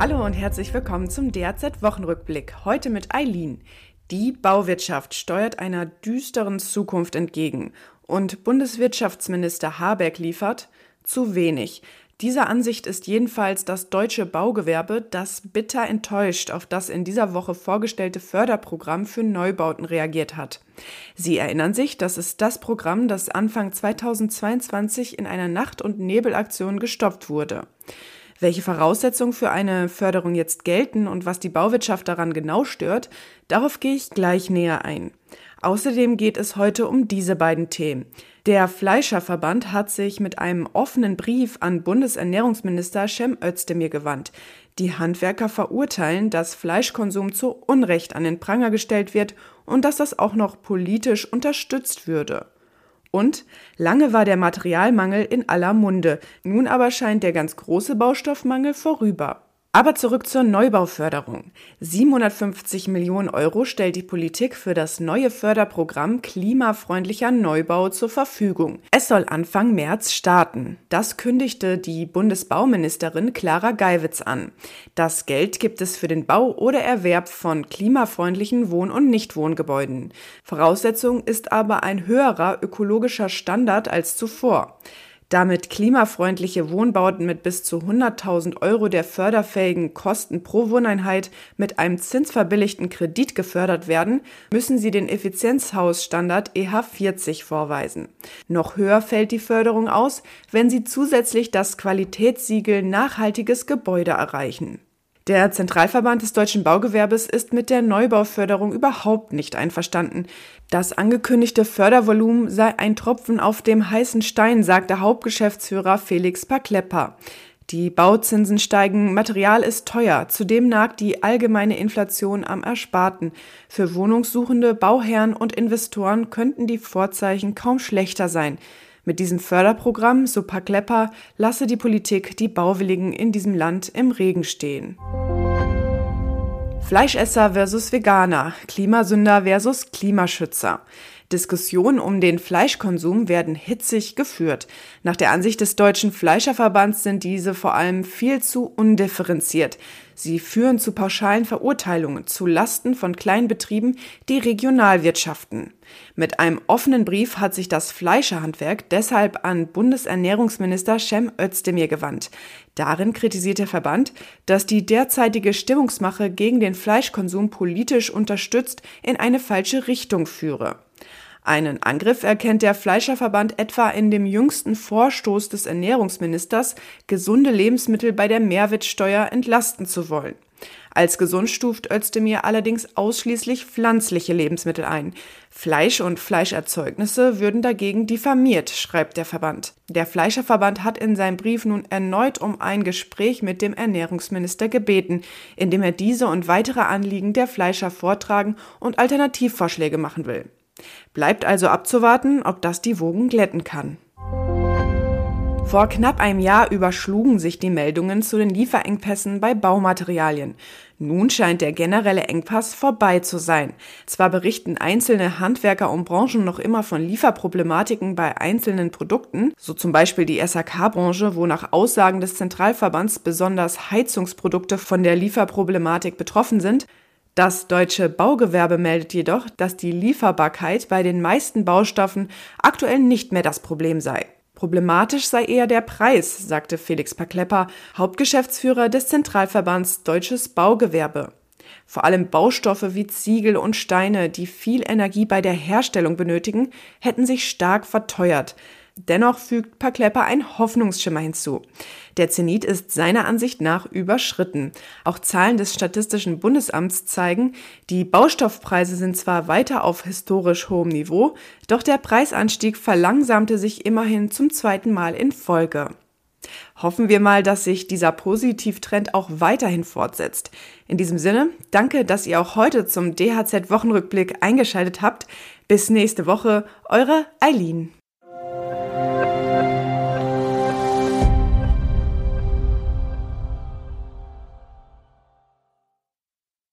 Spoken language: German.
Hallo und herzlich willkommen zum DRZ Wochenrückblick. Heute mit Eileen. Die Bauwirtschaft steuert einer düsteren Zukunft entgegen und Bundeswirtschaftsminister Habeck liefert zu wenig. Dieser Ansicht ist jedenfalls das deutsche Baugewerbe, das bitter enttäuscht auf das in dieser Woche vorgestellte Förderprogramm für Neubauten reagiert hat. Sie erinnern sich, das ist das Programm, das Anfang 2022 in einer Nacht- und Nebelaktion gestoppt wurde. Welche Voraussetzungen für eine Förderung jetzt gelten und was die Bauwirtschaft daran genau stört, darauf gehe ich gleich näher ein. Außerdem geht es heute um diese beiden Themen. Der Fleischerverband hat sich mit einem offenen Brief an Bundesernährungsminister Cem Özdemir gewandt. Die Handwerker verurteilen, dass Fleischkonsum zu Unrecht an den Pranger gestellt wird und dass das auch noch politisch unterstützt würde. Und lange war der Materialmangel in aller Munde, nun aber scheint der ganz große Baustoffmangel vorüber. Aber zurück zur Neubauförderung. 750 Millionen Euro stellt die Politik für das neue Förderprogramm Klimafreundlicher Neubau zur Verfügung. Es soll Anfang März starten. Das kündigte die Bundesbauministerin Clara Geiwitz an. Das Geld gibt es für den Bau oder Erwerb von klimafreundlichen Wohn- und Nichtwohngebäuden. Voraussetzung ist aber ein höherer ökologischer Standard als zuvor. Damit klimafreundliche Wohnbauten mit bis zu 100.000 Euro der förderfähigen Kosten pro Wohneinheit mit einem zinsverbilligten Kredit gefördert werden, müssen sie den Effizienzhausstandard EH40 vorweisen. Noch höher fällt die Förderung aus, wenn sie zusätzlich das Qualitätssiegel nachhaltiges Gebäude erreichen. Der Zentralverband des deutschen Baugewerbes ist mit der Neubauförderung überhaupt nicht einverstanden. Das angekündigte Fördervolumen sei ein Tropfen auf dem heißen Stein, sagte Hauptgeschäftsführer Felix Paklepper. Die Bauzinsen steigen, Material ist teuer, zudem nagt die allgemeine Inflation am Ersparten. Für Wohnungssuchende, Bauherren und Investoren könnten die Vorzeichen kaum schlechter sein. Mit diesem Förderprogramm, so Paklepper, lasse die Politik die Bauwilligen in diesem Land im Regen stehen. Fleischesser versus Veganer, Klimasünder versus Klimaschützer. Diskussionen um den Fleischkonsum werden hitzig geführt. Nach der Ansicht des Deutschen Fleischerverbands sind diese vor allem viel zu undifferenziert. Sie führen zu pauschalen Verurteilungen zu Lasten von Kleinbetrieben, die regional wirtschaften. Mit einem offenen Brief hat sich das Fleischerhandwerk deshalb an Bundesernährungsminister Cem Özdemir gewandt. Darin kritisiert der Verband, dass die derzeitige Stimmungsmache gegen den Fleischkonsum politisch unterstützt in eine falsche Richtung führe. Einen Angriff erkennt der Fleischerverband etwa in dem jüngsten Vorstoß des Ernährungsministers, gesunde Lebensmittel bei der Mehrwertsteuer entlasten zu wollen. Als gesund stuft Özdemir allerdings ausschließlich pflanzliche Lebensmittel ein. Fleisch und Fleischerzeugnisse würden dagegen diffamiert, schreibt der Verband. Der Fleischerverband hat in seinem Brief nun erneut um ein Gespräch mit dem Ernährungsminister gebeten, in dem er diese und weitere Anliegen der Fleischer vortragen und Alternativvorschläge machen will. Bleibt also abzuwarten, ob das die Wogen glätten kann. Vor knapp einem Jahr überschlugen sich die Meldungen zu den Lieferengpässen bei Baumaterialien. Nun scheint der generelle Engpass vorbei zu sein. Zwar berichten einzelne Handwerker und Branchen noch immer von Lieferproblematiken bei einzelnen Produkten, so zum Beispiel die SAK-Branche, wo nach Aussagen des Zentralverbands besonders Heizungsprodukte von der Lieferproblematik betroffen sind, das deutsche Baugewerbe meldet jedoch, dass die Lieferbarkeit bei den meisten Baustoffen aktuell nicht mehr das Problem sei. Problematisch sei eher der Preis, sagte Felix Paklepper, Hauptgeschäftsführer des Zentralverbands Deutsches Baugewerbe. Vor allem Baustoffe wie Ziegel und Steine, die viel Energie bei der Herstellung benötigen, hätten sich stark verteuert. Dennoch fügt Paklepper ein Hoffnungsschimmer hinzu. Der Zenit ist seiner Ansicht nach überschritten. Auch Zahlen des Statistischen Bundesamts zeigen, die Baustoffpreise sind zwar weiter auf historisch hohem Niveau, doch der Preisanstieg verlangsamte sich immerhin zum zweiten Mal in Folge. Hoffen wir mal, dass sich dieser Positivtrend auch weiterhin fortsetzt. In diesem Sinne, danke, dass ihr auch heute zum DHZ Wochenrückblick eingeschaltet habt. Bis nächste Woche, eure Eileen.